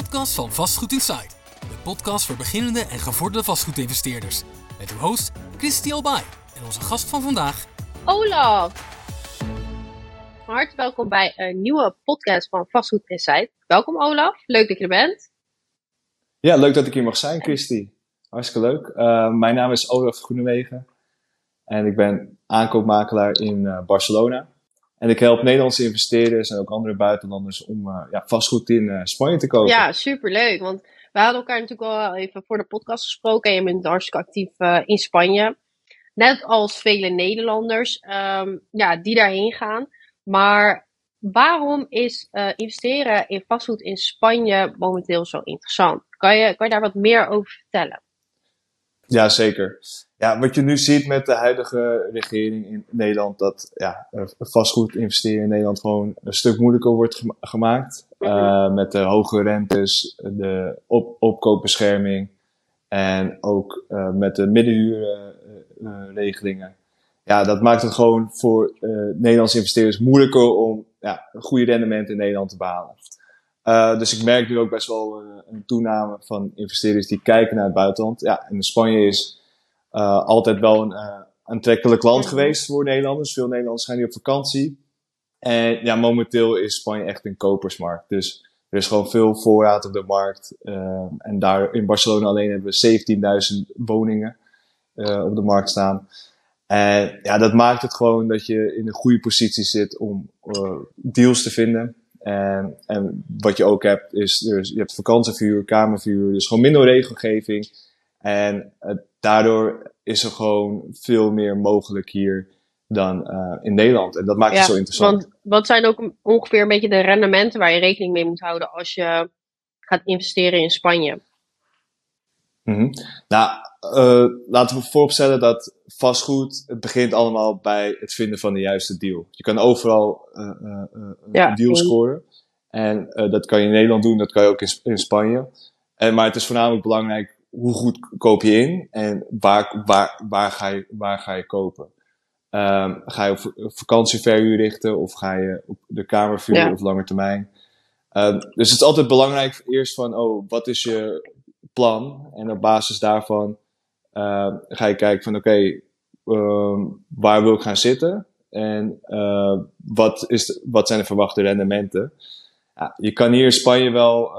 podcast van Vastgoed Insight. De podcast voor beginnende en gevorderde vastgoedinvesteerders. Met uw host Christy Albay en onze gast van vandaag... Olaf! Hartelijk welkom bij een nieuwe podcast van Vastgoed Insight. Welkom Olaf, leuk dat je er bent. Ja, leuk dat ik hier mag zijn, Christy. Hartstikke leuk. Uh, mijn naam is Olaf Groenewegen en ik ben aankoopmakelaar in uh, Barcelona. En ik help Nederlandse investeerders en ook andere buitenlanders om uh, ja, vastgoed in Spanje te kopen. Ja, superleuk. Want we hadden elkaar natuurlijk al even voor de podcast gesproken en je bent hartstikke actief in Spanje. Net als vele Nederlanders um, ja, die daarheen gaan. Maar waarom is investeren in vastgoed in Spanje momenteel zo interessant? Kan je, kan je daar wat meer over vertellen? Ja, zeker. Ja, wat je nu ziet met de huidige regering in Nederland, dat ja, vastgoed investeren in Nederland gewoon een stuk moeilijker wordt gemaakt. Uh, met de hoge rentes, de op opkoopbescherming en ook uh, met de middenhuurregelingen. ja, dat maakt het gewoon voor Nederlandse investeerders moeilijker om ja, een goede rendement in Nederland te behalen. Dus ik merk nu ook best wel een toename van investeerders die kijken naar het buitenland. Ja, en Spanje is altijd wel een aantrekkelijk land geweest voor Nederlanders. Veel Nederlanders gaan hier op vakantie. En ja, momenteel is Spanje echt een kopersmarkt. Dus er is gewoon veel voorraad op de markt. en daar in Barcelona alleen hebben we 17.000 woningen op de markt staan. En ja, dat maakt het gewoon dat je in een goede positie zit om deals te vinden. En, en wat je ook hebt, is dus je hebt vakantievuur, kamervuur, dus gewoon minder regelgeving. En uh, daardoor is er gewoon veel meer mogelijk hier dan uh, in Nederland. En dat maakt het zo interessant. Want wat zijn ook ongeveer een beetje de rendementen waar je rekening mee moet houden als je gaat investeren in Spanje? Mm -hmm. Nou, uh, laten we vooropstellen dat vastgoed, het begint allemaal bij het vinden van de juiste deal. Je kan overal uh, uh, ja, een deal scoren. En dat kan je in Nederland doen, dat kan je ook in, in Spanje. En, maar het is voornamelijk belangrijk hoe goed koop je in en waar, waar, waar, ga, je, waar ga je kopen. Um, ga je op vakantieverhuur richten of ga je op de kamervuur ja. of lange termijn? Um, dus het is altijd belangrijk eerst van, oh, wat is je plan? En op basis daarvan uh, ga je kijken van oké, okay, waar wil ik gaan zitten? En uh, wat, is wat zijn de verwachte rendementen? Ja, je kan hier in Spanje wel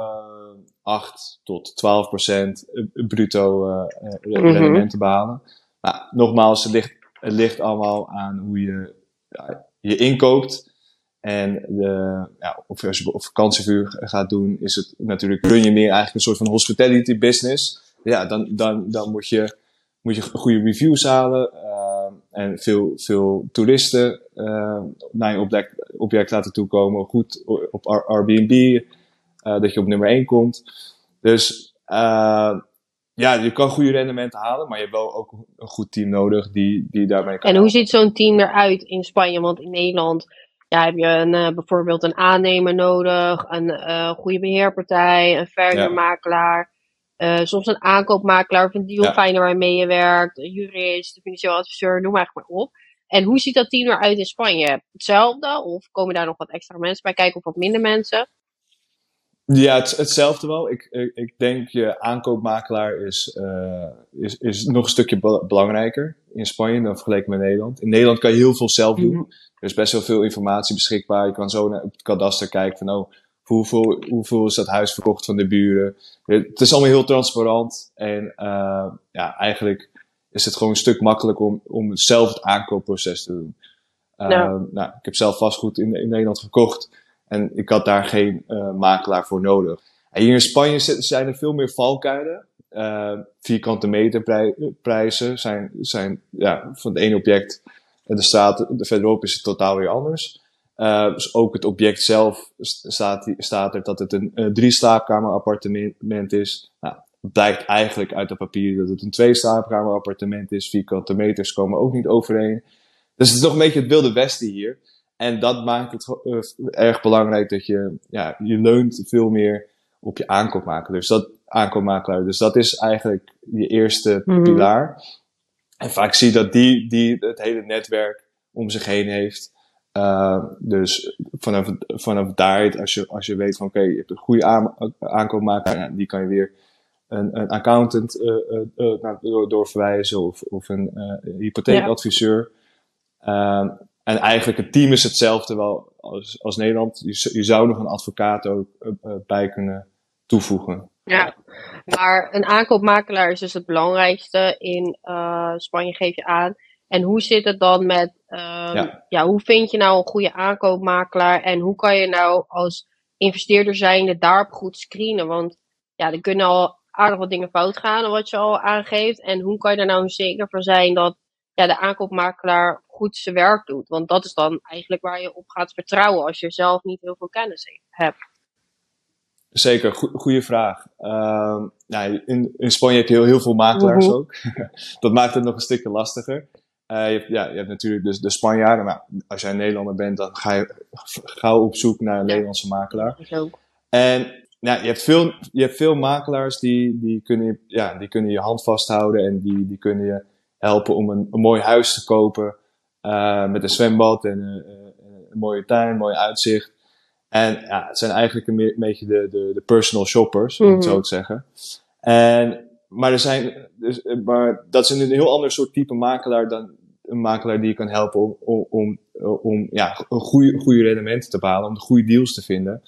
8 tot 12 procent bruto rendementen mm -hmm. behalen. Maar nogmaals, het ligt, het ligt allemaal aan hoe je ja, je inkoopt. En de, ja, of als je op vakantievuur gaat doen, is het natuurlijk, run je meer eigenlijk een soort van hospitality business. Ja, dan, dan, dan moet je moet je goede reviews halen uh, en veel, veel toeristen uh, naar je object, object laten toekomen. Goed op Airbnb, uh, dat je op nummer 1 komt. Dus ja, je kan goede rendementen halen, maar je hebt wel ook een goed team nodig die, die daarmee kan. En hoe ziet zo'n team eruit in Spanje? Want in Nederland ja, heb je een, bijvoorbeeld een aannemer nodig, een goede beheerpartij, een verhuurmakelaar. Uh, soms een aankoopmakelaar of een dealfinder ja. waarmee je werkt, een jurist, een financieel adviseur, noem maar maar op. En hoe ziet dat team eruit in Spanje? Hetzelfde? Of komen daar nog wat extra mensen bij kijken of wat minder mensen? Ja, het, hetzelfde wel. Ik, ik, ik, denk je aankoopmakelaar is, uh, is, is nog een stukje belangrijker in Spanje dan vergeleken met Nederland. In Nederland kan je heel veel zelf doen. Mm -hmm. Er is best wel veel informatie beschikbaar. Je kan zo naar het kadaster kijken van, oh, hoeveel, hoeveel is dat huis verkocht van de buren. Het is allemaal heel transparant. En uh, ja, eigenlijk is het gewoon een stuk makkelijker om, om zelf het aankoopproces te doen. Uh, nou. nou, ik heb zelf vastgoed in, in Nederland gekocht. En ik had daar geen uh, makelaar voor nodig. En hier in Spanje zijn er veel meer valkuilen. Uh, vierkante meterprijzen zijn, zijn ja, van het ene object de straat verderop is het totaal weer anders. Uh, dus ook het object zelf staat, staat er dat het een, drie slaapkamer appartement is. Nou, blijkt eigenlijk uit het papier dat het een twee slaapkamer appartement is. Vierkante meters komen ook niet overeen. Dus het is nog een beetje het wilde westen hier. En dat maakt het uh, erg belangrijk dat je, ja, je leunt veel meer op je aankoopmakelaar. Dus dat, aankoopmakelaar. Dus dat is eigenlijk je eerste mm -hmm. pilaar. En vaak zie je dat die, die het hele netwerk om zich heen heeft. dus vanaf, vanaf daar, als je, als je weet van oké, je hebt een goede aan, aankoopmaker, die kan je weer een, een accountant door, doorverwijzen of, of een hypotheekadviseur. Ehm, en eigenlijk het team is hetzelfde wel als, als Nederland. Je, je zou nog een advocaat ook bij kunnen toevoegen. Ja, maar een aankoopmakelaar is dus het belangrijkste. In uh, Spanje geef je aan. En hoe zit het dan met, um, ja. hoe vind je nou een goede aankoopmakelaar? En hoe kan je nou als investeerder zijnde daarop goed screenen? Want ja, er kunnen al aardig wat dingen fout gaan, wat je al aangeeft. En hoe kan je er nou zeker voor zijn dat ja, de aankoopmakelaar goed zijn werk doet? Want dat is dan eigenlijk waar je op gaat vertrouwen als je zelf niet heel veel kennis hebt. Zeker, goede vraag. Uh, nou, in, in Spanje heb je heel, heel veel makelaars mhm. ook. dat maakt het nog een stukje lastiger. Uh, je, hebt, ja, je hebt natuurlijk dus de Spanjaarden, maar als jij een Nederlander bent, dan ga je gauw op zoek naar een Nederlandse makelaar. En ja, je, hebt veel, je hebt veel makelaars die, die, kunnen, ja, die kunnen je hand vasthouden en die, die kunnen je helpen om een, een mooi huis te kopen uh, met een zwembad en uh, een mooie tuin, een mooi uitzicht. En ja, het zijn eigenlijk een, beetje de, de, de personal shoppers, om het zo mhm. te zeggen. En, maar, er zijn, dus, maar dat is een heel ander soort type makelaar dan een makelaar die je kan helpen om, om, om, om ja, een goede, goede rendementen te behalen, om de goede deals te vinden.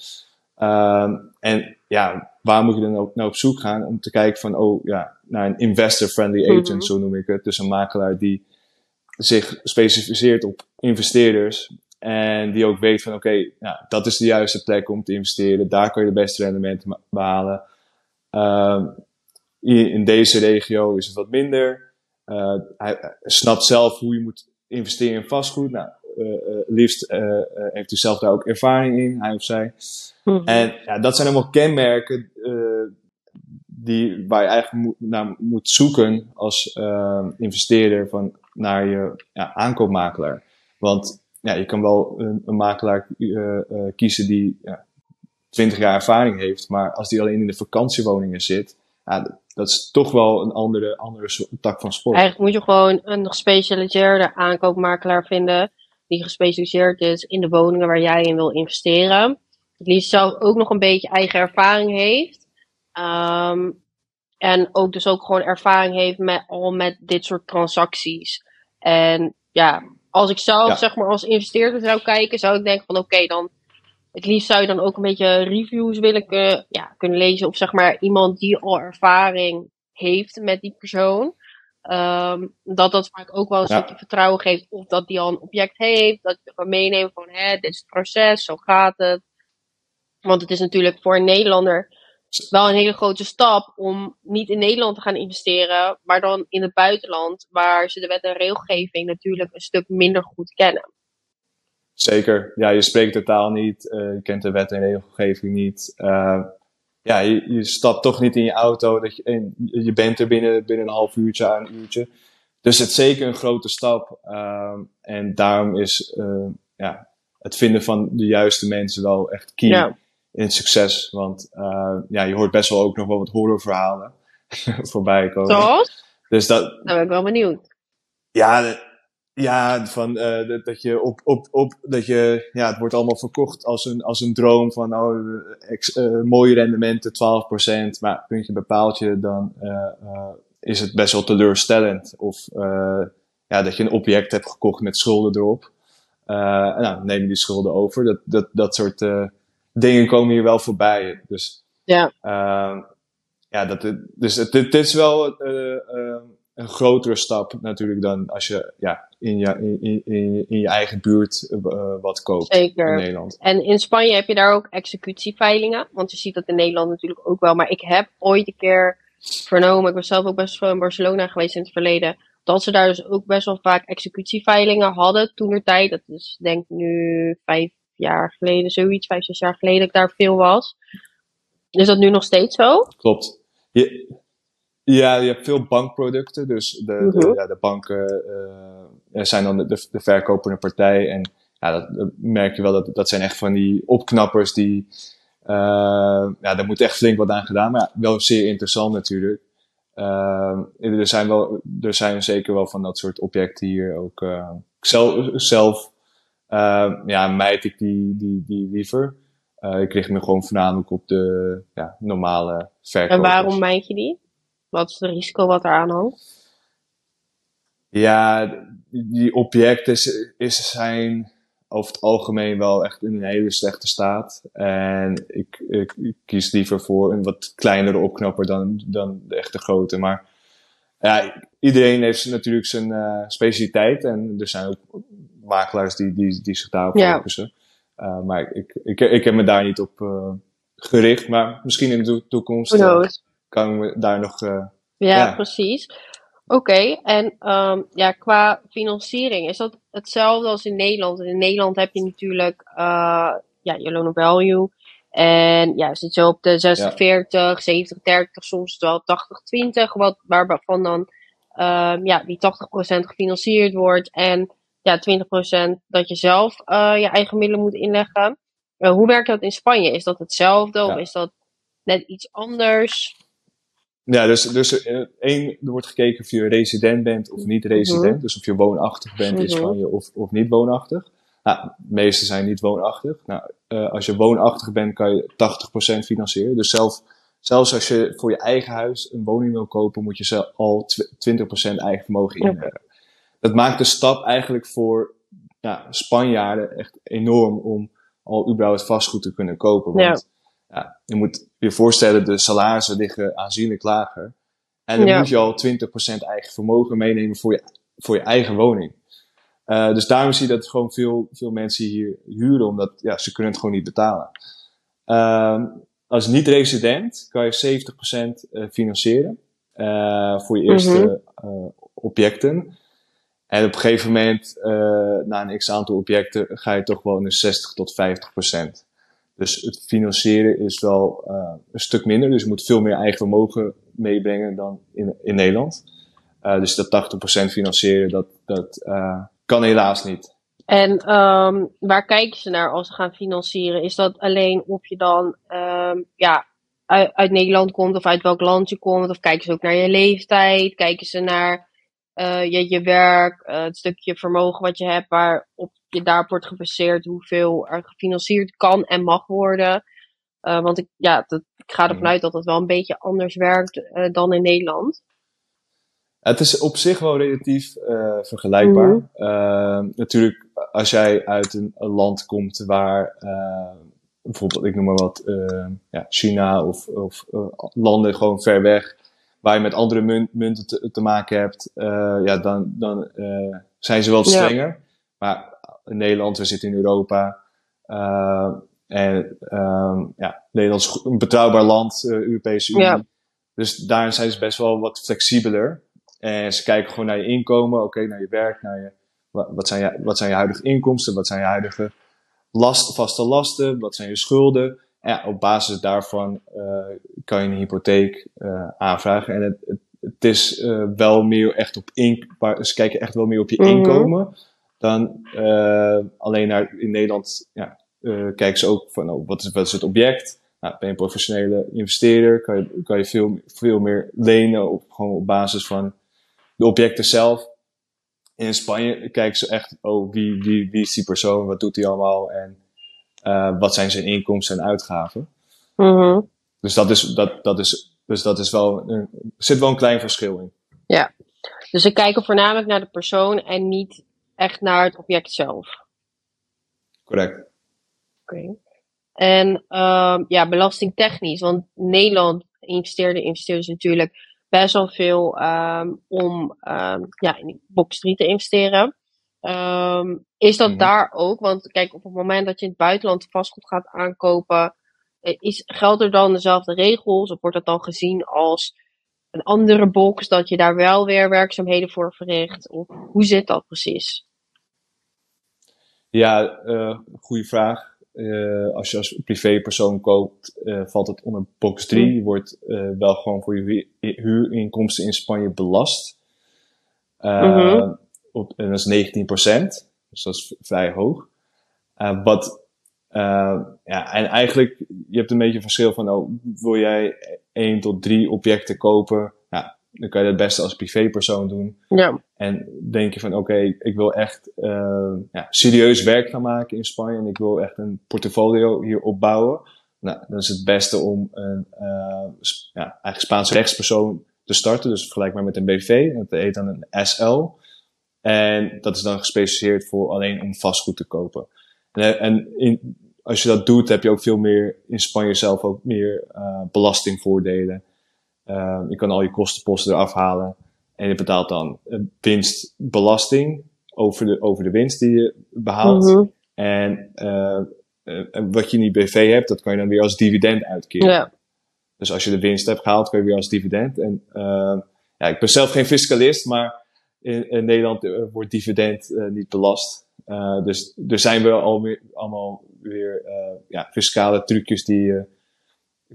Um, en ja, waar moet je dan ook naar op zoek gaan? Om te kijken van, oh ja, naar een investor-friendly agent, mhm. zo noem ik het. Dus een makelaar die zich specificeert op investeerders en die ook weet van oké, dat is de juiste plek om te investeren. Daar kan je de beste rendementen behalen. Uh, in, deze regio is het wat minder. Uh, hij, snapt zelf hoe je moet investeren in vastgoed. Nou, uh, liefst heeft hij zelf daar ook ervaring in, hij of zij. Mhm. En ja, dat zijn allemaal kenmerken die, waar je eigenlijk moet, naar moet zoeken als investeerder van, naar je ja, aankoopmakelaar. Want ja, je kan wel een, makelaar uh, kiezen die ja, 20 jaar ervaring heeft, maar als die alleen in de vakantiewoningen zit, ja, dat is toch wel een andere, andere tak van sport. Eigenlijk moet je gewoon een gespecialiseerde aankoopmakelaar vinden, die gespecialiseerd is in de woningen waar jij in wil investeren. Die zelf ook nog een beetje eigen ervaring heeft. Um, en ook dus ook gewoon ervaring heeft met al met dit soort transacties. En ja, als ik zelf zeg maar als investeerder zou kijken, zou ik denken van oké, dan het liefst zou je dan ook een beetje reviews willen kunnen, ja, kunnen lezen. Of zeg maar iemand die al ervaring heeft met die persoon. Um, dat dat vaak ook wel een stukje vertrouwen geeft. Of dat die al een object heeft. Dat je kan meenemen van hè, dit is het proces, zo gaat het. Want het is natuurlijk voor een Nederlander wel een hele grote stap om niet in Nederland te gaan investeren, maar dan in het buitenland, waar ze de wet en regelgeving natuurlijk een stuk minder goed kennen. Zeker, ja, je spreekt de taal niet, uh, je kent de wet en regelgeving niet. Uh, ja, je, je, stapt toch niet in je auto, dat je, en je bent er binnen, binnen een half uurtje aan een uurtje. Dus het is zeker een grote stap. Uh, en daarom is ja, het vinden van de juiste mensen wel echt key. Ja in het succes. Want uh, ja, je hoort best wel ook nog wel wat horrorverhalen voorbij komen. Zoals? Dus dat... Nou ben ik wel benieuwd. Ja, ja van, uh, dat, je op, op, op, dat je, ja, het wordt allemaal verkocht als een, als een droom van, oh, ex, uh, mooie rendementen, 12%, maar puntje bij paaltje, dan is het best wel teleurstellend. Of ja, dat je een object hebt gekocht met schulden erop. nou, neem je die schulden over. Dat, dat, dat soort dingen komen hier wel voorbij. Dus ja, uh, ja dat, dus het, dit is wel uh, uh, een grotere stap natuurlijk dan als je ja, in, je, in, in, in je eigen buurt uh, wat koopt Zeker. in Nederland. En in Spanje heb je daar ook executieveilingen. Want je ziet dat in Nederland natuurlijk ook wel. Maar ik heb ooit een keer vernomen, ik was zelf ook best wel in Barcelona geweest in het verleden, dat ze daar dus ook best wel vaak executieveilingen hadden toen er tijd. Dat is denk ik nu vijf jaar geleden, zoiets, vijf, zes jaar geleden, dat ik daar veel was. Is dat nu nog steeds zo? Klopt. Je, ja, je hebt veel bankproducten. Dus de, de, mhm. ja, de banken uh, zijn dan de, de, verkopende partij. En ja, dat, merk je wel, dat, dat zijn echt van die opknappers die... Uh, ja, daar moet echt flink wat aan gedaan. Maar ja, wel zeer interessant natuurlijk. Uh, er, zijn wel, er zijn zeker wel van dat soort objecten hier ook zelf, zelf ja, mijt ik die, die, die liever. ik richt me gewoon voornamelijk op de ja, normale verkoop. En waarom mijt je die? Wat is het risico wat eraan hangt? Ja, die objecten is, zijn over het algemeen wel echt in een hele slechte staat. En ik, ik, kies liever voor een wat kleinere opknapper dan, dan de echte grote. Maar ja, iedereen heeft natuurlijk zijn uh, specialiteit. En er zijn ook makelaars die, die, die zich daarop focussen. Uh, maar ik, ik, ik heb me daar niet op uh, gericht. Maar misschien in de toekomst kan ik me daar nog... Ja, ja, precies. Oké, en um, ja, qua financiering, is dat hetzelfde als in Nederland? In Nederland heb je natuurlijk ja, je loan value. En ja, zit zo op de 60-40, 70-30, soms wel 80-20, wat, waarvan dan um, ja, die 80% gefinancierd wordt. En ja, 20% dat je zelf uh, je eigen middelen moet inleggen. Uh, hoe werkt dat in Spanje? Is dat hetzelfde of is dat net iets anders? Ja, dus, dus uh, één, er wordt gekeken of je resident bent of niet resident. Mhm. Dus of je woonachtig bent in mhm. Spanje of, of niet woonachtig. Nou, de meeste zijn niet woonachtig. Nou, als je woonachtig bent, kan je 80% financieren. Dus zelf, zelfs als je voor je eigen huis een woning wil kopen, moet je zelf al 20% eigen vermogen inleggen. Dat maakt de stap eigenlijk voor ja, Spanjaarden echt enorm om al überhaupt vastgoed te kunnen kopen. Want ja, je moet je voorstellen, de salarissen liggen aanzienlijk lager. En dan moet je al 20% eigen vermogen meenemen voor je, voor je eigen woning. Uh, dus daarom zie je dat gewoon veel, veel mensen hier huren, omdat ja, ze kunnen het gewoon niet betalen. Uh, als niet-resident kan je 70% eh, financieren uh, voor je eerste mm objecten. En op een gegeven moment, na een x aantal objecten, ga je toch wel naar 60 tot 50%. Dus het financieren is wel uh, een stuk minder. Dus je moet veel meer eigen vermogen meebrengen dan in, in Nederland. Uh, dus dat 80% financieren, dat, dat kan helaas niet. En um, waar kijken ze naar als ze gaan financieren? Is dat alleen of je dan um, ja, uit, uit, Nederland komt of uit welk land je komt? Of kijken ze ook naar je leeftijd? Kijken ze naar je, je werk, het stukje vermogen wat je hebt, waarop je daarop wordt gebaseerd hoeveel er gefinancierd kan en mag worden. Uh, want ik, ja, dat, ik ga ervan uit dat het wel een beetje anders werkt dan in Nederland. Het is op zich wel relatief vergelijkbaar. Mm. natuurlijk, als jij uit een, een land komt waar bijvoorbeeld, ik noem maar wat, ja, China of, of landen gewoon ver weg, waar je met andere munt, munten te, te, maken hebt, ja, dan, dan zijn ze wel strenger. Ja. Maar in Nederland, we zitten in Europa. Uh, en uh, ja, Nederland is een betrouwbaar land, Europese Unie. Ja. Dus daarin zijn ze best wel wat flexibeler. En ze kijken gewoon naar je inkomen, oké, naar je werk, naar je, wat, zijn je, wat zijn je huidige inkomsten, wat zijn je huidige last, vaste lasten, wat zijn je schulden. Ja, op basis daarvan uh, kan je een hypotheek uh, aanvragen. En het, het, het is uh, wel meer echt op in, ze kijken echt wel meer op je -hmm. inkomen dan alleen naar, in Nederland ja, kijken ze ook van oh, wat, is, wat is het object. Nou, ben je een professionele investeerder, kan je, kan je veel, veel meer lenen op, gewoon op basis van de objecten zelf. In Spanje kijken ze echt, oh, wie, wie, wie is die persoon, wat doet hij allemaal en uh, wat zijn zijn inkomsten en uitgaven. Mm -hmm. Dus dat is, dat, dat is, dus dat is wel, er zit wel een klein verschil in. Ja, dus ze kijken voornamelijk naar de persoon en niet echt naar het object zelf. Correct. Oké. Okay. En um, ja, belastingtechnisch, want Nederland investeerde investeerders natuurlijk best wel veel um, om um, ja, in box 3 te investeren. Is dat mm -hmm. daar ook? Want kijk, op het moment dat je in het buitenland vastgoed gaat aankopen, eh, is, geldt er dan dezelfde regels? Of wordt dat dan gezien als een andere box, dat je daar wel weer werkzaamheden voor verricht? Of hoe zit dat precies? Ja, uh, goede vraag. Uh, als je als privépersoon koopt, uh, valt het onder box 3. Je wordt wel gewoon voor je huurinkomsten in Spanje belast. Mm op, en dat is 19%. Dus dat is vrij hoog. wat, ja, en eigenlijk, je hebt een beetje een verschil van, oh, wil jij 1 tot 3 objecten kopen? Ja, dan kan je het beste als privépersoon doen. Ja. En denk je van oké, ik wil echt ja, serieus werk gaan maken in Spanje en ik wil echt een portfolio hier opbouwen. Nou, dan is het beste om een ja, eigenlijk Spaanse rechtspersoon te starten. Dus vergelijkbaar met een BV. Dat heet dan een SL. En dat is dan gespecialiseerd voor alleen om vastgoed te kopen. En, en in, als je dat doet, heb je ook veel meer in Spanje zelf ook meer uh, belastingvoordelen. Uh, je kan al je kostenposten eraf halen. En je betaalt dan winstbelasting over de, over de winst die je behaalt. Mhm. En uh, wat je in die BV hebt, dat kan je dan weer als dividend uitkeren. Ja. Dus als je de winst hebt gehaald, kun je weer als dividend. En ja, ik ben zelf geen fiscalist, maar in, in Nederland wordt dividend niet belast. Uh, dus er zijn wel al allemaal weer ja, fiscale trucjes die je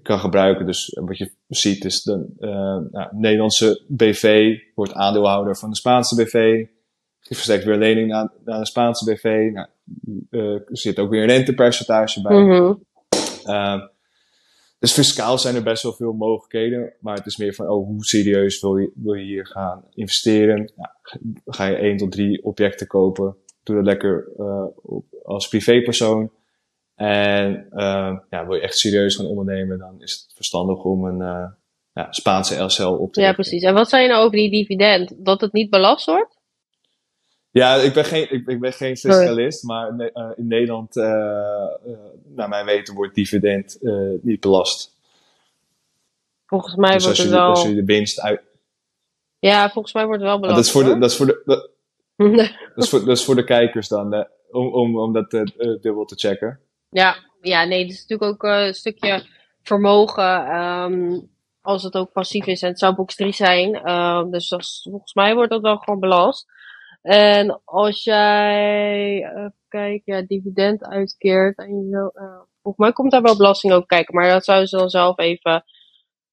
kan gebruiken. Dus wat je ziet is de nou, Nederlandse BV wordt aandeelhouder van de Spaanse BV. Je verstrekt weer lening naar, naar de Spaanse BV. Nou, er zit ook weer een rentepercentage bij. Mm -hmm. Dus fiscaal zijn er best wel veel mogelijkheden. Maar het is meer van, oh, hoe serieus wil je, wil je hier gaan investeren? Nou, ga je één tot drie objecten kopen? doe dat lekker uh, als privépersoon. En uh, ja, wil je echt serieus gaan ondernemen, dan is het verstandig om een uh, ja, Spaanse LCL op te Ja, precies. En wat zei je nou over die dividend? Dat het niet belast wordt? Ja, ik ben geen, ik, ik ben geen fiscalist, maar in Nederland, naar mijn weten, wordt dividend niet belast. Volgens mij dus wordt het wel... Als je de winst uit... Ja, volgens mij wordt het wel belast. dat is voor de, dat is voor de, dat, is voor, dat is voor de kijkers dan, hè? om, om, om dat uh, dubbel te checken. Ja, ja, nee, het is natuurlijk ook uh, een stukje vermogen. Um, als het ook passief is en het zou box 3 zijn. Um, dus dat volgens mij wordt dat wel gewoon belast. En als jij, even kijken, ja, dividend uitkeert. En je wil, volgens mij komt daar wel belasting over kijken. Maar dat zouden ze dan zelf even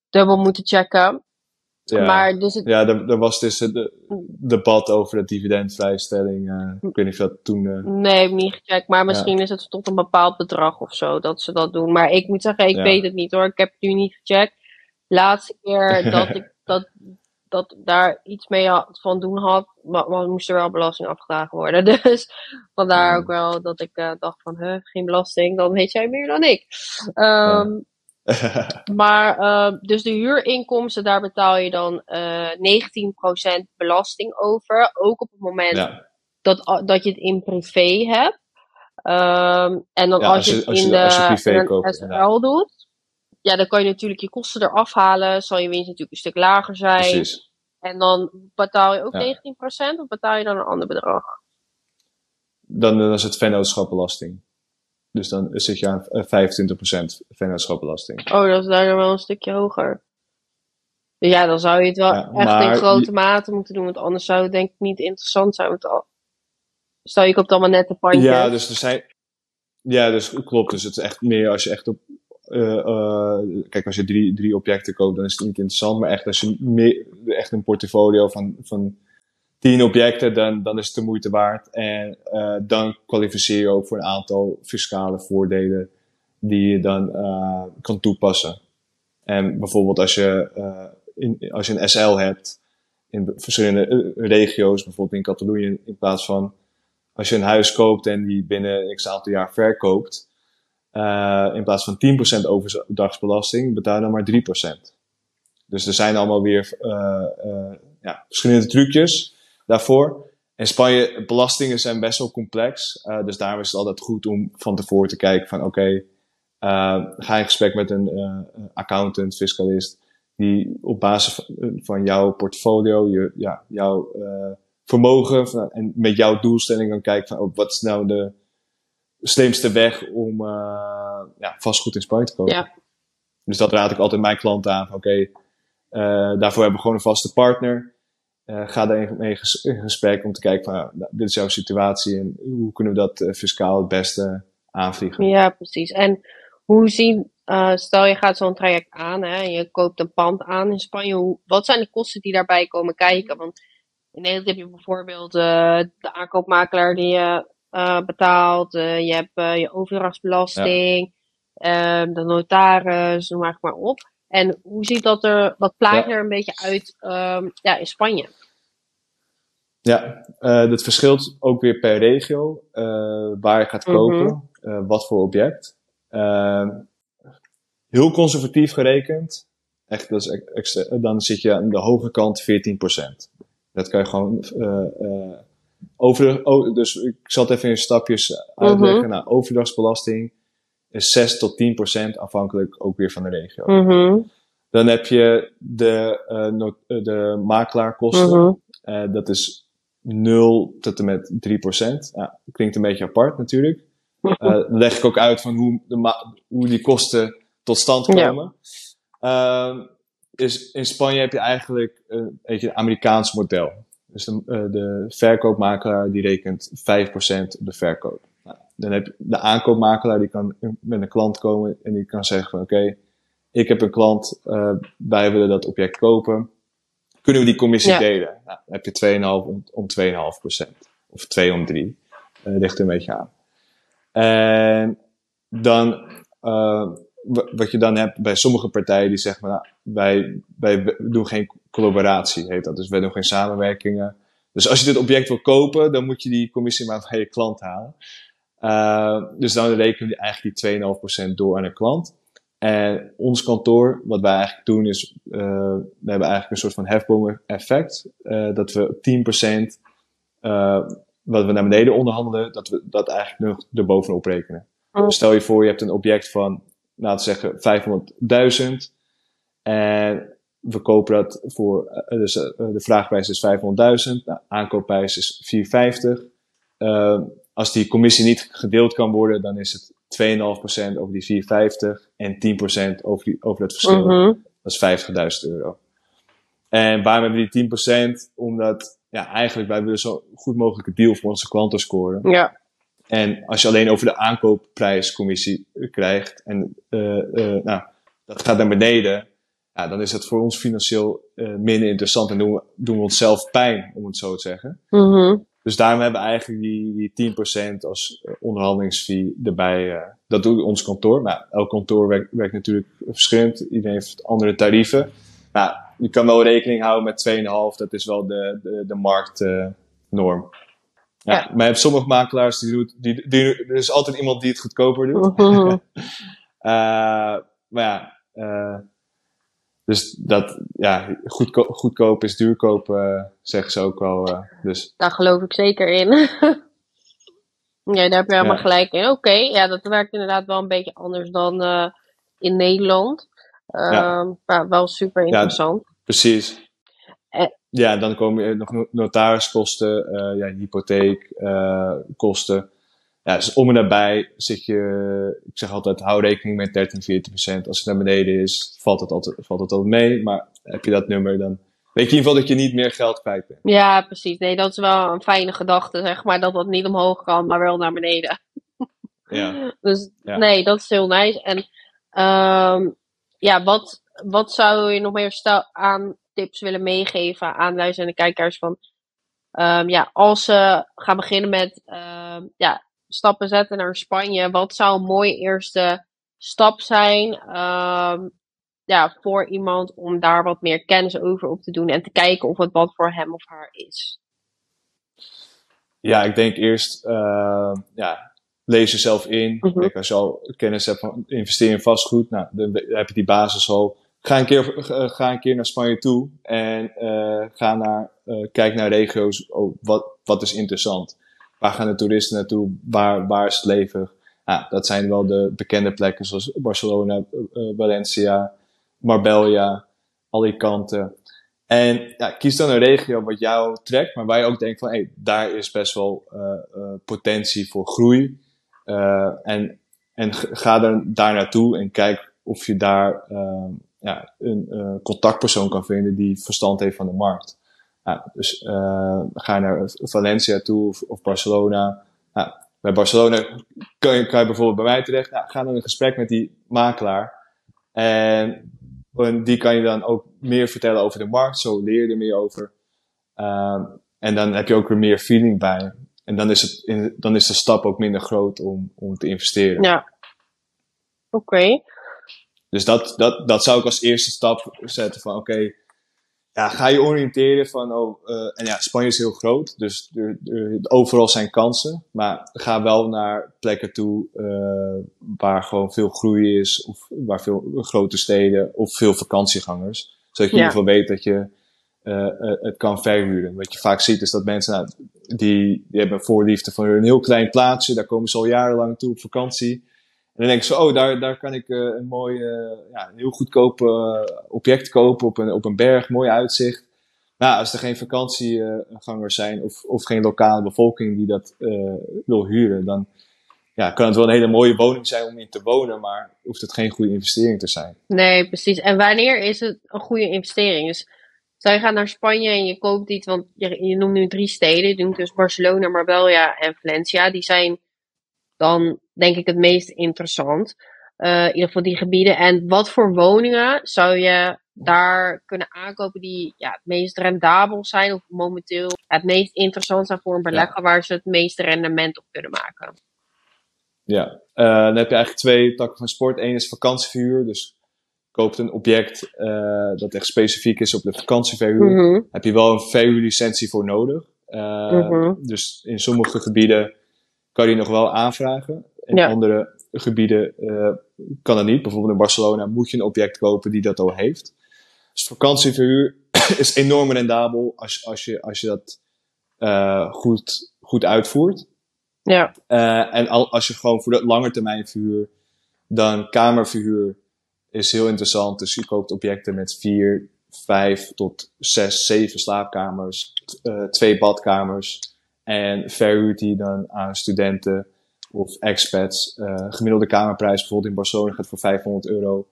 dubbel moeten checken. Ja, maar dus het... ja er, er was dus een debat over de dividendvrijstelling. Uh, ik weet niet of dat toen. Uh... Nee, ik niet gecheckt. Maar misschien is het tot een bepaald bedrag of zo dat ze dat doen. Maar ik moet zeggen, ik weet het niet hoor. Ik heb het nu niet gecheckt. Laatste keer dat ik dat, dat daar iets mee had, van doen had, moest er wel belasting afgedragen worden. Dus vandaar ook wel dat ik uh, dacht van, huh, geen belasting, dan weet jij meer dan ik. Um, maar uh, dus de huurinkomsten, daar betaal je dan uh, eh, 19% belasting over. Ook op het moment dat, dat je het in privé hebt. Um, en dan als, je, het in de, als SL doet, ja, dan kan je natuurlijk je kosten eraf halen. Zal je winst natuurlijk een stuk lager zijn. Precies. En dan betaal je ook ja. 19% of betaal je dan een ander bedrag? Dan, dan is het vennootschapbelasting. Dus dan zit je aan 25% eh, vennootschapbelasting. Oh, dat is daar wel een stukje hoger. Ja, dan zou je het wel echt in grote mate moeten doen, want anders zou het denk ik niet interessant zijn. Want stel je koopt allemaal net een pandje. Ja, dus er zijn. Ja, dus klopt. Dus het is echt meer als je echt op. Uh, uh, kijk, als je drie, drie objecten koopt, dan is het niet interessant. Maar echt als je echt een portfolio van, van tien objecten, dan, dan is het de moeite waard. En uh, dan kwalificeer je ook voor een aantal fiscale voordelen die je dan kan toepassen. En bijvoorbeeld als je, in, als je een SL hebt in verschillende regio's, bijvoorbeeld in Catalonië, in plaats van als je een huis koopt en die binnen x aantal jaar verkoopt, in plaats van 10% overdagsbelasting, betaal je dan maar 3%. Dus er zijn allemaal weer ja, verschillende trucjes daarvoor. In Spanje, belastingen zijn best wel complex. Dus daarom is het altijd goed om van tevoren te kijken van oké, ga in gesprek met een accountant, fiscalist, die op basis van jouw portfolio, je, ja, jouw vermogen en met jouw doelstelling kan kijken van oh, wat is nou de slimste weg om ja, vastgoed in Spanje te kopen. Ja. Dus dat raad ik altijd mijn klanten aan. Oké, okay, daarvoor hebben we gewoon een vaste partner. Uh, ga daar mee in gesprek om te kijken van, nou, dit is jouw situatie en hoe kunnen we dat fiscaal het beste aanvliegen. Ja, precies. En hoe zien, uh, stel je gaat zo'n traject aan hè, en je koopt een pand aan in Spanje, hoe, wat zijn de kosten die daarbij komen kijken? Want in Nederland heb je bijvoorbeeld de aankoopmakelaar die je betaalt, je hebt je overdrachtsbelasting, ja. Ehm, de notaris, noem maar, maar op. En hoe ziet dat er, dat plaatje er een beetje uit um, ja, in Spanje? Ja, dat verschilt ook weer per regio waar je gaat mhm. kopen, wat voor object. Ehm, heel conservatief gerekend, echt, dat is dan zit je aan de hoge kant 14%. Dat kan je gewoon over, oh, dus ik zal het even in stapjes uitleggen. Mm Nou, overdrachtsbelasting is 6 tot 10 procent, afhankelijk ook weer van de regio. Mm Dan heb je de, uh, de makelaarkosten. Mm uh, dat is 0 tot en met 3 procent. Ja, klinkt een beetje apart natuurlijk. Uh, dan leg ik ook uit van hoe, de hoe die kosten tot stand komen. Ja. Ehm, is, in Spanje heb je eigenlijk een beetje een Amerikaans model. Dus de, uh, de verkoopmakelaar die rekent 5% op de verkoop. Nou, dan heb je de aankoopmakelaar die kan met een klant komen en die kan zeggen van oké, ik heb een klant, uh, wij willen dat object kopen. Kunnen we die commissie delen? Nou, dan heb je 2,5 om, om 2,5%. Of 2 om 3. Uh, ligt er een beetje aan. En dan, wat je dan hebt bij sommige partijen die zeggen, nou, wij, wij doen geen collaboratie, heet dat. Dus wij doen geen samenwerkingen. Dus als je dit object wil kopen, dan moet je die commissie maar van je klant halen. Uh, dus dan rekenen we eigenlijk die 2,5% door aan een klant. En ons kantoor, wat wij eigenlijk doen, is uh, we hebben eigenlijk een soort van hefboom-effect. Uh, dat we 10% wat we naar beneden onderhandelen, dat we dat eigenlijk nog erbovenop rekenen. Oh. stel je voor, je hebt een object van laten we zeggen 500.000. En we kopen dat voor, eh, dus eh, de vraagprijs is 500.000, de aankoopprijs is 450. Uh, ehm, als die commissie niet gedeeld kan worden, dan is het 2,5% over die 450 en 10% over, die, over dat verschil. Mhm. Dat is 50.000 euro. En waarom hebben we die 10%? Omdat, ja, eigenlijk wij willen zo goed mogelijke deal voor onze klanten scoren. Ja. En als je alleen over de aankoopprijscommissie krijgt en uh, uh, nou, dat gaat naar beneden, ja, dan is het voor ons financieel uh, minder interessant en doen we, doen we onszelf pijn, om het zo te zeggen. Mm Dus daarom hebben we eigenlijk die, die 10% als onderhandelingsfee erbij. dat doet ons kantoor. Maar elk kantoor werkt, werkt natuurlijk verschillend. Iedereen heeft andere tarieven. Nou, je kan wel rekening houden met 2,5. Dat is wel de, de, de marktnorm. Ja, Maar je hebt sommige makelaars die doen, die, die, er is altijd iemand die het goedkoper doet. uh, maar ja, uh, dus dat, ja, goedko goedkoop is duurkoop, uh, zeggen ze ook wel. Dus. Daar geloof ik zeker in. ja, daar heb je helemaal ja. gelijk in. Oké, okay, ja, dat werkt inderdaad wel een beetje anders dan in Nederland. Ja. Ehm, wel super interessant. Ja, precies. Ja, dan komen er nog notariskosten, uh, ja, hypotheekkosten. Uh, ja, dus om en nabij zit je, ik zeg altijd, hou rekening met 13, 14 procent. Als het naar beneden is, valt het altijd, valt het altijd mee. Maar heb je dat nummer, dan weet je in ieder geval dat je niet meer geld kwijt bent. Ja, precies. Nee, dat is wel een fijne gedachte, zeg maar, dat dat niet omhoog kan, maar wel naar beneden. Ja. dus ja. nee, dat is heel nice. En um, ja, wat, wat zou je nog meer stel aan tips willen meegeven aan luisterende kijkers van um, ja, als ze gaan beginnen met um, ja, stappen zetten naar Spanje, wat zou een mooie eerste stap zijn um, ja, voor iemand om daar wat meer kennis over op te doen en te kijken of het wat voor hem of haar is? Ja, ik denk eerst, uh, ja, lees jezelf in. Mm -hmm. Kijk, als je al kennis hebt van investeren in vastgoed, nou, dan heb je die basis al ga een keer, ga een keer naar Spanje toe en uh, ga naar, uh, kijk naar regio's. Oh, wat, wat is interessant? Waar gaan de toeristen naartoe? Waar, waar is het leven? Ja, dat zijn wel de bekende plekken zoals Barcelona, Valencia, Marbella, Alicante. En ja, kies dan een regio wat jou trekt, maar waar je ook denkt van, hé, daar is best wel potentie voor groei. en, en ga er, daar naartoe en kijk of je daar ja, een uh, contactpersoon kan vinden die verstand heeft van de markt. Ja, dus ga je naar Valencia toe of, Barcelona. Ja, bij Barcelona kan je, kan je bijvoorbeeld bij mij terecht. Ga dan een gesprek met die makelaar. En, die kan je dan ook meer vertellen over de markt. Zo leer je er meer over. Uh, en dan heb je ook weer meer feeling bij. En dan is, het, dan is de stap ook minder groot om, om te investeren. Ja. Oké. Dus dat, dat, dat zou ik als eerste stap zetten van oké, ja, ga je oriënteren van, oh, uh, en ja, Spanje is heel groot, dus er, er, overal zijn kansen. Maar ga wel naar plekken toe uh, waar gewoon veel groei is, of waar veel grote steden, of veel vakantiegangers. Zodat je in ieder geval weet dat je uh, het kan verhuren. Wat je vaak ziet is dat mensen, nou, die, die hebben een voorliefde voor een heel klein plaatsje, daar komen ze al jarenlang toe op vakantie. Dan denk ik zo, oh, daar, daar kan ik uh, een mooi, uh, ja, een heel goedkoop uh, object kopen op een, op een berg, mooi uitzicht. Nou, als er geen vakantiegangers zijn of, of geen lokale bevolking die dat wil huren, dan ja, kan het wel een hele mooie woning zijn om in te wonen, maar hoeft het geen goede investering te zijn. Nee, precies. En wanneer is het een goede investering? Dus stel je gaat naar Spanje en je koopt iets, want je, je noemt nu drie steden, noemt dus Barcelona, Marbella en Valencia. Die zijn dan denk ik het meest interessant. Uh, in ieder geval die gebieden. En wat voor woningen zou je daar kunnen aankopen die ja, het meest rendabel zijn of momenteel het meest interessant zijn voor een belegger waar ze het meeste rendement op kunnen maken? Ja, uh, dan heb je eigenlijk twee takken van sport. Eén is vakantieverhuur, dus koopt een object uh, dat echt specifiek is op de vakantieverhuur. Mm Heb je wel een verhuurlicentie voor nodig. Mm -hmm. Dus in sommige gebieden kan je nog wel aanvragen. In andere gebieden uh, kan dat niet. Bijvoorbeeld in Barcelona moet je een object kopen die dat al heeft. Dus vakantieverhuur is enorm rendabel als, als, je, als je dat uh, goed, goed uitvoert. Ja. Uh, en al, als je gewoon voor dat lange termijn verhuur, dan kamerverhuur is heel interessant. Dus je koopt objecten met vier, vijf tot zes, zeven slaapkamers, twee badkamers. En verhuurt die dan aan studenten of expats. Uh, gemiddelde kamerprijs bijvoorbeeld in Barcelona gaat voor 500 euro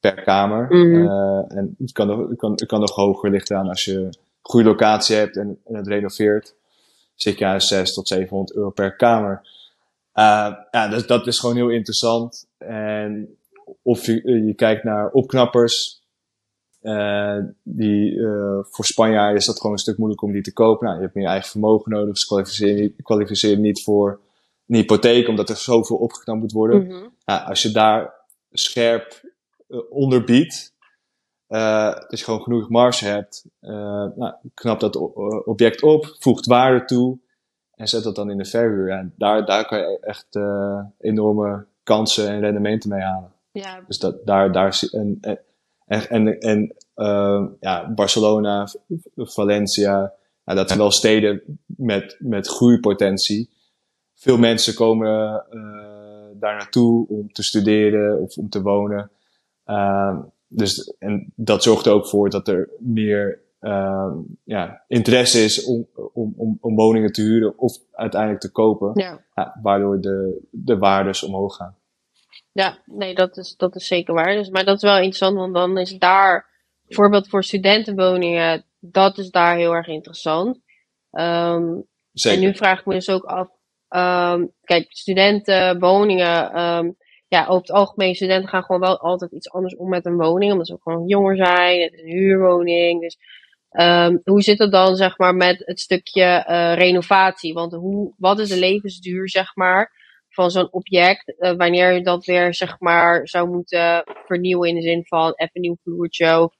per kamer. Mm -hmm. uh, en het kan, nog, het, kan, het kan nog hoger liggen aan als je een goede locatie hebt en, en het renoveert. Zit je aan 6 tot 700 euro per kamer. Uh, ja, dus dat is gewoon heel interessant. En of je, je kijkt naar opknappers, uh, die, uh, voor Spanjaarden is dat gewoon een stuk moeilijker om die te kopen. Nou, je hebt meer eigen vermogen nodig, dus kwalificeer je, kwalificeer niet voor een hypotheek, omdat er zoveel opgeknapt moet worden. Mm -hmm. nou, als je daar scherp uh, onder biedt, dat je gewoon genoeg marge hebt, nou, knap dat object op, voegt waarde toe en zet dat dan in de verhuur. En daar, daar kan je echt enorme kansen en rendementen mee halen. Ja. Dus dat, daar, daar, en, en en, en, en uh, ja, Barcelona, Valencia, nou, dat zijn wel steden met, met groeipotentie. Veel mensen komen uh, daar naartoe om te studeren of om te wonen. Uh, dus, en dat zorgt er ook voor dat er meer ja, interesse is om, om, om, om, woningen te huren of uiteindelijk te kopen. Ja. Ja, waardoor de, de waardes omhoog gaan. Ja, nee, dat is, dat is zeker waar. Dus, maar dat is wel interessant, want dan is daar, bijvoorbeeld voor studentenwoningen, dat is daar heel erg interessant. Um, zeker. En nu vraag ik me dus ook af, um, kijk, studentenwoningen, um, ja, over het algemeen, studenten gaan gewoon wel altijd iets anders om met een woning, omdat ze ook gewoon jonger zijn, het is een huurwoning, dus hoe zit het dan, zeg maar, met het stukje uh, renovatie? Want hoe, wat is de levensduur, zeg maar, van zo'n object, uh, wanneer je dat weer zeg maar zou moeten vernieuwen in de zin van even een nieuw vloertje of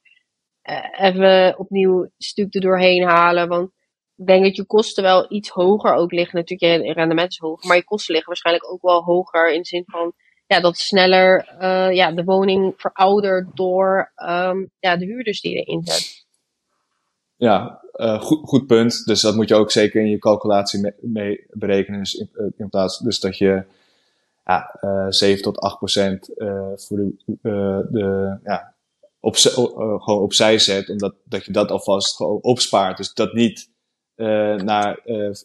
uh, even opnieuw stuk er doorheen halen. Want ik denk dat je kosten wel iets hoger ook liggen. Natuurlijk, je rendement is hoger, maar je kosten liggen waarschijnlijk ook wel hoger in de zin van ja, dat sneller uh, ja, de woning veroudert door um, ja, de huurders die erin zet. Ja, uh, goed, goed punt. Dus dat moet je ook zeker in je calculatie mee, berekenen. Dus in, in, plaats dus dat je ja, uh, 7 tot 8 procent uh, voor de, uh, de ja, op, gewoon opzij zet. Omdat dat je dat alvast gewoon opspaart. Dus dat niet na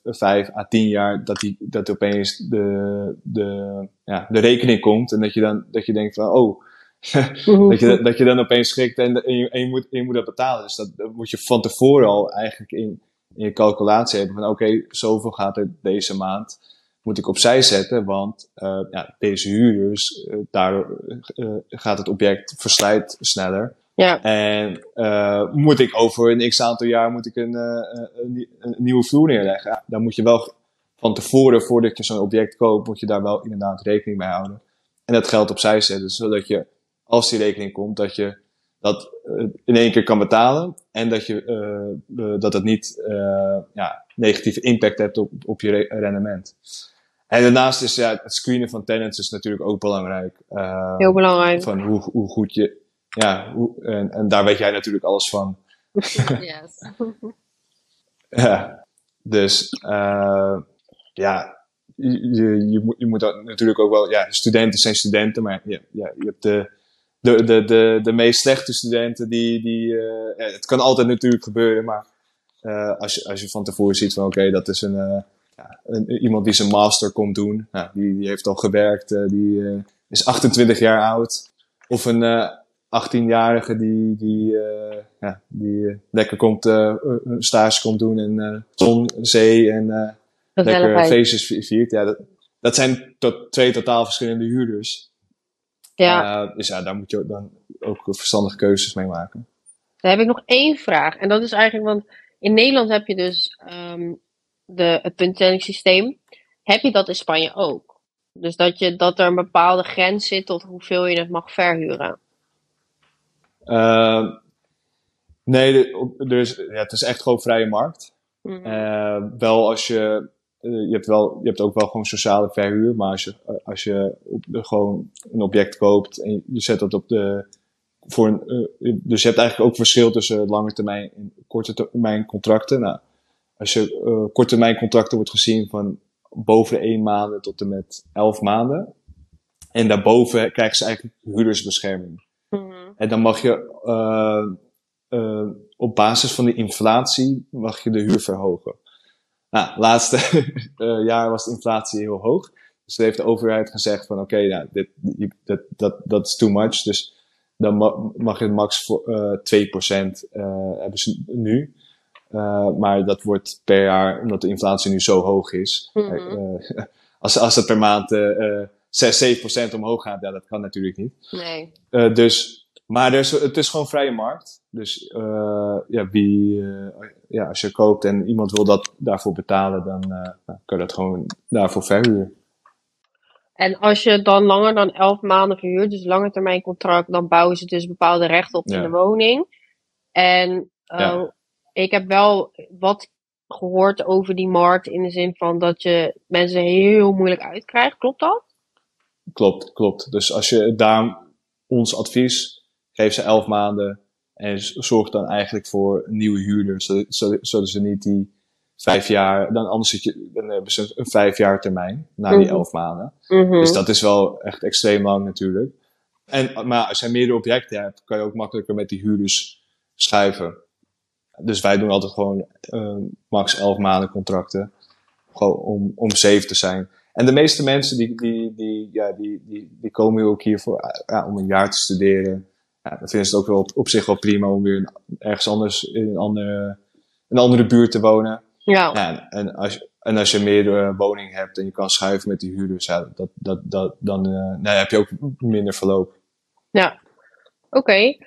5 à 10 jaar dat, die, dat opeens de, de, ja, de rekening komt. En dat je dan dat je denkt van oh dat, je, dat je dan opeens schrikt en, en, je, en je, moet, je moet dat betalen. Dus dat, dat, moet je van tevoren al eigenlijk in, in je calculatie hebben. Van oké, okay, zoveel gaat er deze maand. Moet ik opzij zetten, want uh, ja, deze huurders, uh, daardoor uh, gaat het object verslijt sneller. Ja. En moet ik over een x aantal jaar moet ik een, een, een nieuwe vloer neerleggen. Ja, dan moet je wel van tevoren, voordat je zo'n object koopt, moet je daar wel inderdaad rekening mee houden. En dat geld opzij zetten, zodat je als die rekening komt, dat je dat in één keer kan betalen en dat, je, dat het niet ja, negatieve impact hebt op, op je rendement. En daarnaast is ja, het screenen van tenants is natuurlijk ook belangrijk. Heel belangrijk. Van hoe, hoe goed je, ja, hoe, en, en daar weet jij natuurlijk alles van. Yes. ja, dus uh, ja, je, je, moet, je moet natuurlijk ook wel, ja, studenten zijn studenten, maar ja, ja, je hebt de, de, de, de, de meest slechte studenten die, die uh, ja, het kan altijd natuurlijk gebeuren, maar uh, als, je, als je van tevoren ziet van oké, dat is een, uh, ja, een, iemand die zijn master komt doen, nou, die, die heeft al gewerkt, die is 28 jaar oud, of een 18-jarige die, die, ja, die lekker komt, een stage komt doen in zon, zee en lekker feestjes viert. Ja, dat, dat zijn tot, twee totaal verschillende huurders. Ja. Uh, dus ja, daar moet je dan ook verstandige keuzes mee maken. Dan heb ik nog één vraag. En dat is eigenlijk, want in Nederland heb je dus um, de, het punttellingssysteem. Heb je dat in Spanje ook? Dus dat, je, dat er een bepaalde grens zit tot hoeveel je het mag verhuren? Uh, nee, dus, ja, het is echt gewoon vrije markt. Mm -hmm. uh, wel als je eh, je, hebt wel, je hebt ook wel gewoon sociale verhuur, maar als je, eh, als je op de, gewoon een object koopt en je zet dat op de. Voor een, uh, dus je hebt eigenlijk ook verschil tussen lange termijn en korte termijn contracten. Nou, als je uh, korte termijn contracten wordt gezien van boven de 1 maanden tot en met 11 maanden. En daarboven krijgen ze eigenlijk huurdersbescherming. Mm -hmm. En dan mag je uh, op basis van de inflatie mag je de huur verhogen. Nou, laatste uh, jaar was de inflatie heel hoog. Dus heeft de overheid gezegd van oké, okay, nou, dit, dat, dat, dat is too much. Dus dan mag je max voor uh, 2% uh, hebben ze nu. Uh, maar dat wordt per jaar, omdat de inflatie nu zo hoog is. Mm -hmm. als, als het per maand uh, 6, 7% omhoog gaat, ja, dat kan natuurlijk niet. Nee. dus maar er is, het is gewoon vrije markt. Dus uh, ja, wie, uh, ja, als je koopt en iemand wil dat daarvoor betalen, dan uh, nou, kan je dat gewoon daarvoor verhuren. En als je dan langer dan 11 maanden verhuurt, dus lange termijn contract, dan bouwen ze dus bepaalde rechten op in de woning. En ja. ik heb wel wat gehoord over die markt in de zin van dat je mensen heel moeilijk uitkrijgt. Klopt dat? Klopt, klopt. Dus als je daar ons advies geef ze elf maanden en zorg dan eigenlijk voor nieuwe huurders, zodat, ze niet die vijf jaar, dan anders zit je, dan hebben ze een vijf jaar termijn na die mhm. elf maanden. Mm -hmm. Dus dat is wel echt extreem lang natuurlijk. En, maar als je meerdere objecten hebt, kan je ook makkelijker met die huurders schuiven. Dus wij doen altijd gewoon uh, max elf maanden contracten. Gewoon om, om safe te zijn. En de meeste mensen die, die, die, ja, die, die, die komen ook hier voor, ja, om een jaar te studeren ja, dan vinden ze het ook wel op, zich wel prima om weer ergens anders in een andere, een andere buurt te wonen. Ja. ja en, als je, en als je meer uh, woning hebt en je kan schuiven met die huurders, ja, dat, dat, dat, dan uh, nou, heb je ook minder verloop. Ja, oké. Okay.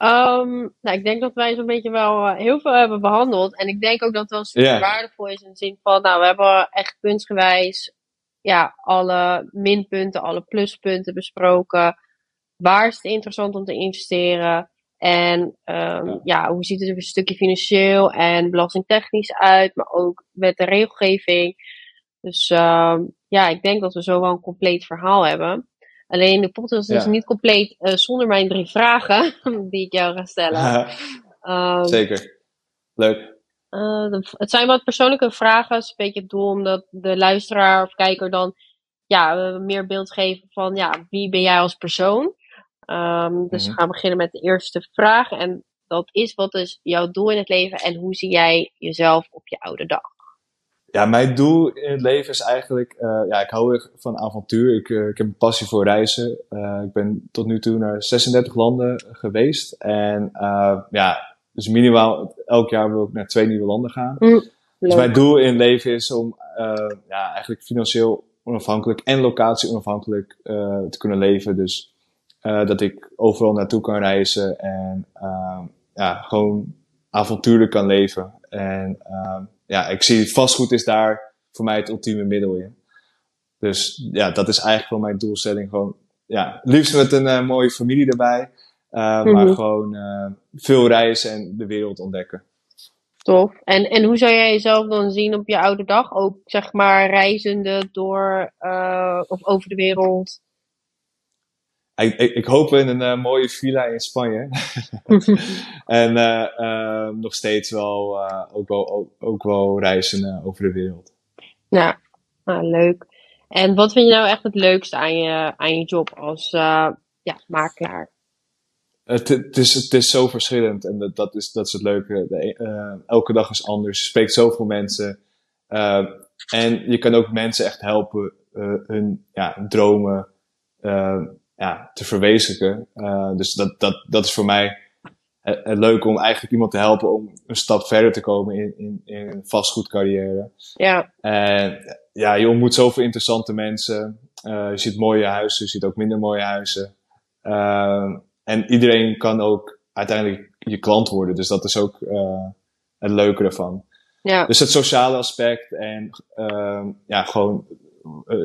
Um, nou, ik denk dat wij zo'n beetje wel uh, heel veel hebben behandeld. En ik denk ook dat het wel super yeah. waardevol is in de zin van, nou, we hebben echt kunstgewijs ja, alle minpunten, alle pluspunten besproken. Waar is het interessant om te investeren? En um, ja. hoe ziet het er een stukje financieel en belastingtechnisch uit, maar ook met de regelgeving. Dus um, ja, ik denk dat we zo wel een compleet verhaal hebben. Alleen de podcast is niet compleet uh, zonder mijn drie vragen die ik jou ga stellen. um, Zeker. Leuk. Uh, de, het zijn wat persoonlijke vragen. Het is een beetje het doel omdat de luisteraar of kijker dan ja, meer beeld geven van ja, wie ben jij als persoon. Um, dus we gaan beginnen met de eerste vraag. En dat is: wat is jouw doel in het leven en hoe zie jij jezelf op je oude dag? Ja, mijn doel in het leven is eigenlijk, uh, ja, ik hou erg van avontuur. Ik, uh, ik heb een passie voor reizen. Uh, ik ben tot nu toe naar 36 landen geweest. En ja, dus minimaal elk jaar wil ik naar twee nieuwe landen gaan. Mm, dus mijn doel in het leven is om ja, eigenlijk financieel onafhankelijk en locatie onafhankelijk te kunnen leven. Dus uh, dat ik overal naartoe kan reizen en uh, ja, gewoon avontuurlijk kan leven. En uh, ja, ik zie vastgoed is daar voor mij het ultieme middel in. Dus ja, dat is eigenlijk wel mijn doelstelling. Gewoon ja, liefst met een mooie familie erbij. Maar mhm. gewoon veel reizen en de wereld ontdekken. Tof. En, en hoe zou jij jezelf dan zien op je oude dag? Ook zeg maar reizende door of over de wereld? Ik, ik, ik, hoop in een uh, mooie villa in Spanje. en uh, uh, nog steeds wel, ook wel, ook, ook, wel reizen over de wereld. Ja, nou, leuk. En wat vind je nou echt het leukste aan je, aan je job als ja, makelaar? Het, het, is, het is zo verschillend en dat, dat, is, dat is het leuke. De, elke dag is anders. Je spreekt zoveel mensen. en je kan ook mensen echt helpen hun ja, dromen ja, te verwezenlijken. Uh, dus dat, dat, dat is voor mij het, het leuke om eigenlijk iemand te helpen om een stap verder te komen in, in, in een vastgoedcarrière. Ja. En ja, je ontmoet zoveel interessante mensen. Uh, je ziet mooie huizen, je ziet ook minder mooie huizen. En iedereen kan ook uiteindelijk je klant worden. Dus dat is ook het leuke ervan. Ja. Dus het sociale aspect en ja, gewoon eh, eh,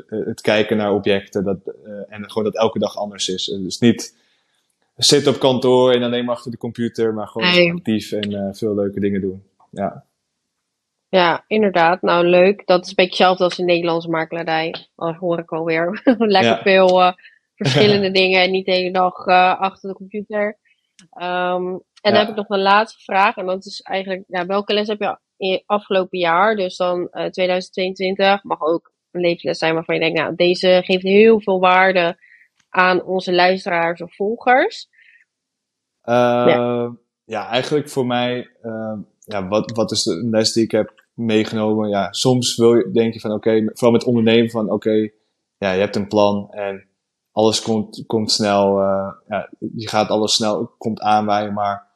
het kijken naar objecten dat, eh, en gewoon dat elke dag anders is. Dus niet zitten op kantoor en alleen maar achter de computer, maar gewoon actief en veel leuke dingen doen. Ja. Ja, inderdaad. Nou, leuk. Dat is een beetje hetzelfde als in Nederlandse makelaardij. Al hoor ik alweer. Lekker veel verschillende dingen en niet de hele dag achter de computer. Um, en dan heb ik nog een laatste vraag. En dat is eigenlijk, ja, welke les heb je in afgelopen jaar? Dus dan 2022. Mag ook levensles zijn waarvan je denkt, nou, deze geeft heel veel waarde aan onze luisteraars of volgers? Uh, ja. ja. eigenlijk voor mij, uh, ja, wat, wat is de les die ik heb meegenomen? Ja, soms wil je, denk je van, oké, okay, vooral met ondernemen van, oké, okay, ja, je hebt een plan en alles komt, komt snel, uh, ja, je gaat alles snel, komt aanwaaien, maar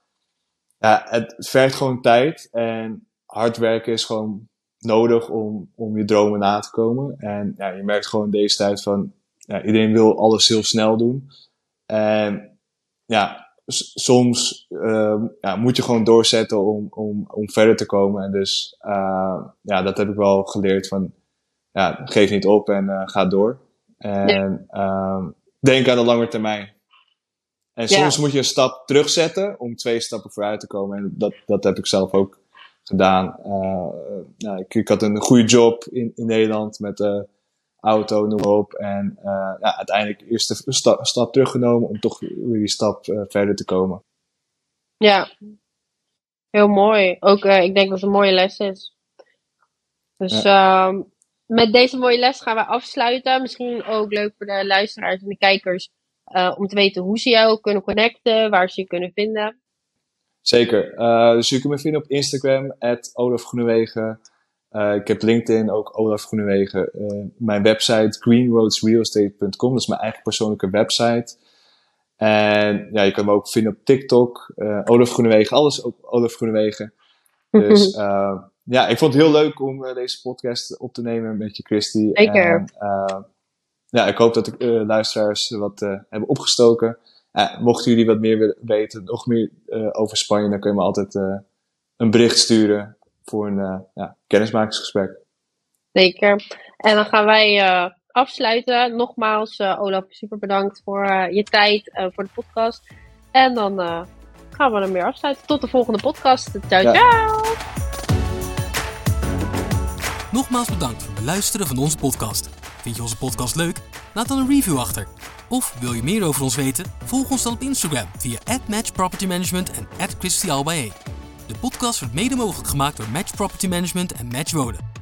ja, het vergt gewoon tijd en hard werken is gewoon nodig om, om je dromen na te komen. En ja, je merkt gewoon deze tijd van, ja, iedereen wil alles heel snel doen. En ja, soms uh, ja, moet je gewoon doorzetten om, om, om verder te komen. En dus uh, ja, dat heb ik wel geleerd van, ja, geef niet op en uh, ga door. En ja. uh, denk aan de lange termijn. En soms moet je een stap terugzetten om twee stappen vooruit te komen. En dat, dat heb ik zelf ook gedaan. Uh, nou, ik, ik, had een goede job in, in Nederland met de auto, noem maar op. En uh, ja, uiteindelijk eerst een sta stap teruggenomen om toch weer die stap verder te komen. Ja, heel mooi. Ook ik denk dat het een mooie les is. Dus ja. Ehm, met deze mooie les gaan we afsluiten. Misschien ook leuk voor de luisteraars en de kijkers om te weten hoe ze jou kunnen connecten, waar ze je kunnen vinden. Zeker. Uh, dus je kunt me vinden op Instagram, Olaf Groenewegen. Uh, ik heb LinkedIn, ook Olaf Groenewegen. Uh, mijn website, greenroadsrealestate.com. Dat is mijn eigen persoonlijke website. En ja, je kan me ook vinden op TikTok. Olaf Groenewegen, alles op Olaf Groenewegen. Dus ja, ik vond het heel leuk om deze podcast op te nemen met je, Christy. Zeker. ja, ik hoop dat de luisteraars wat hebben opgestoken. Uh, mochten jullie wat meer weten, nog meer uh, over Spanje, dan kun je me altijd uh, een bericht sturen voor een ja, kennismakingsgesprek. Zeker. En dan gaan wij afsluiten. Nogmaals, Olaf, super bedankt voor je tijd, voor de podcast. En dan gaan we hem weer afsluiten. Tot de volgende podcast. Ciao, ja. ciao! Nogmaals bedankt voor het beluisteren van onze podcast. Vind je onze podcast leuk? Laat dan een review achter. Of wil je meer over ons weten? Volg ons dan op Instagram via @matchpropertymanagement en @christialbae. De podcast wordt mede mogelijk gemaakt door Match Property Management en Match Wonen.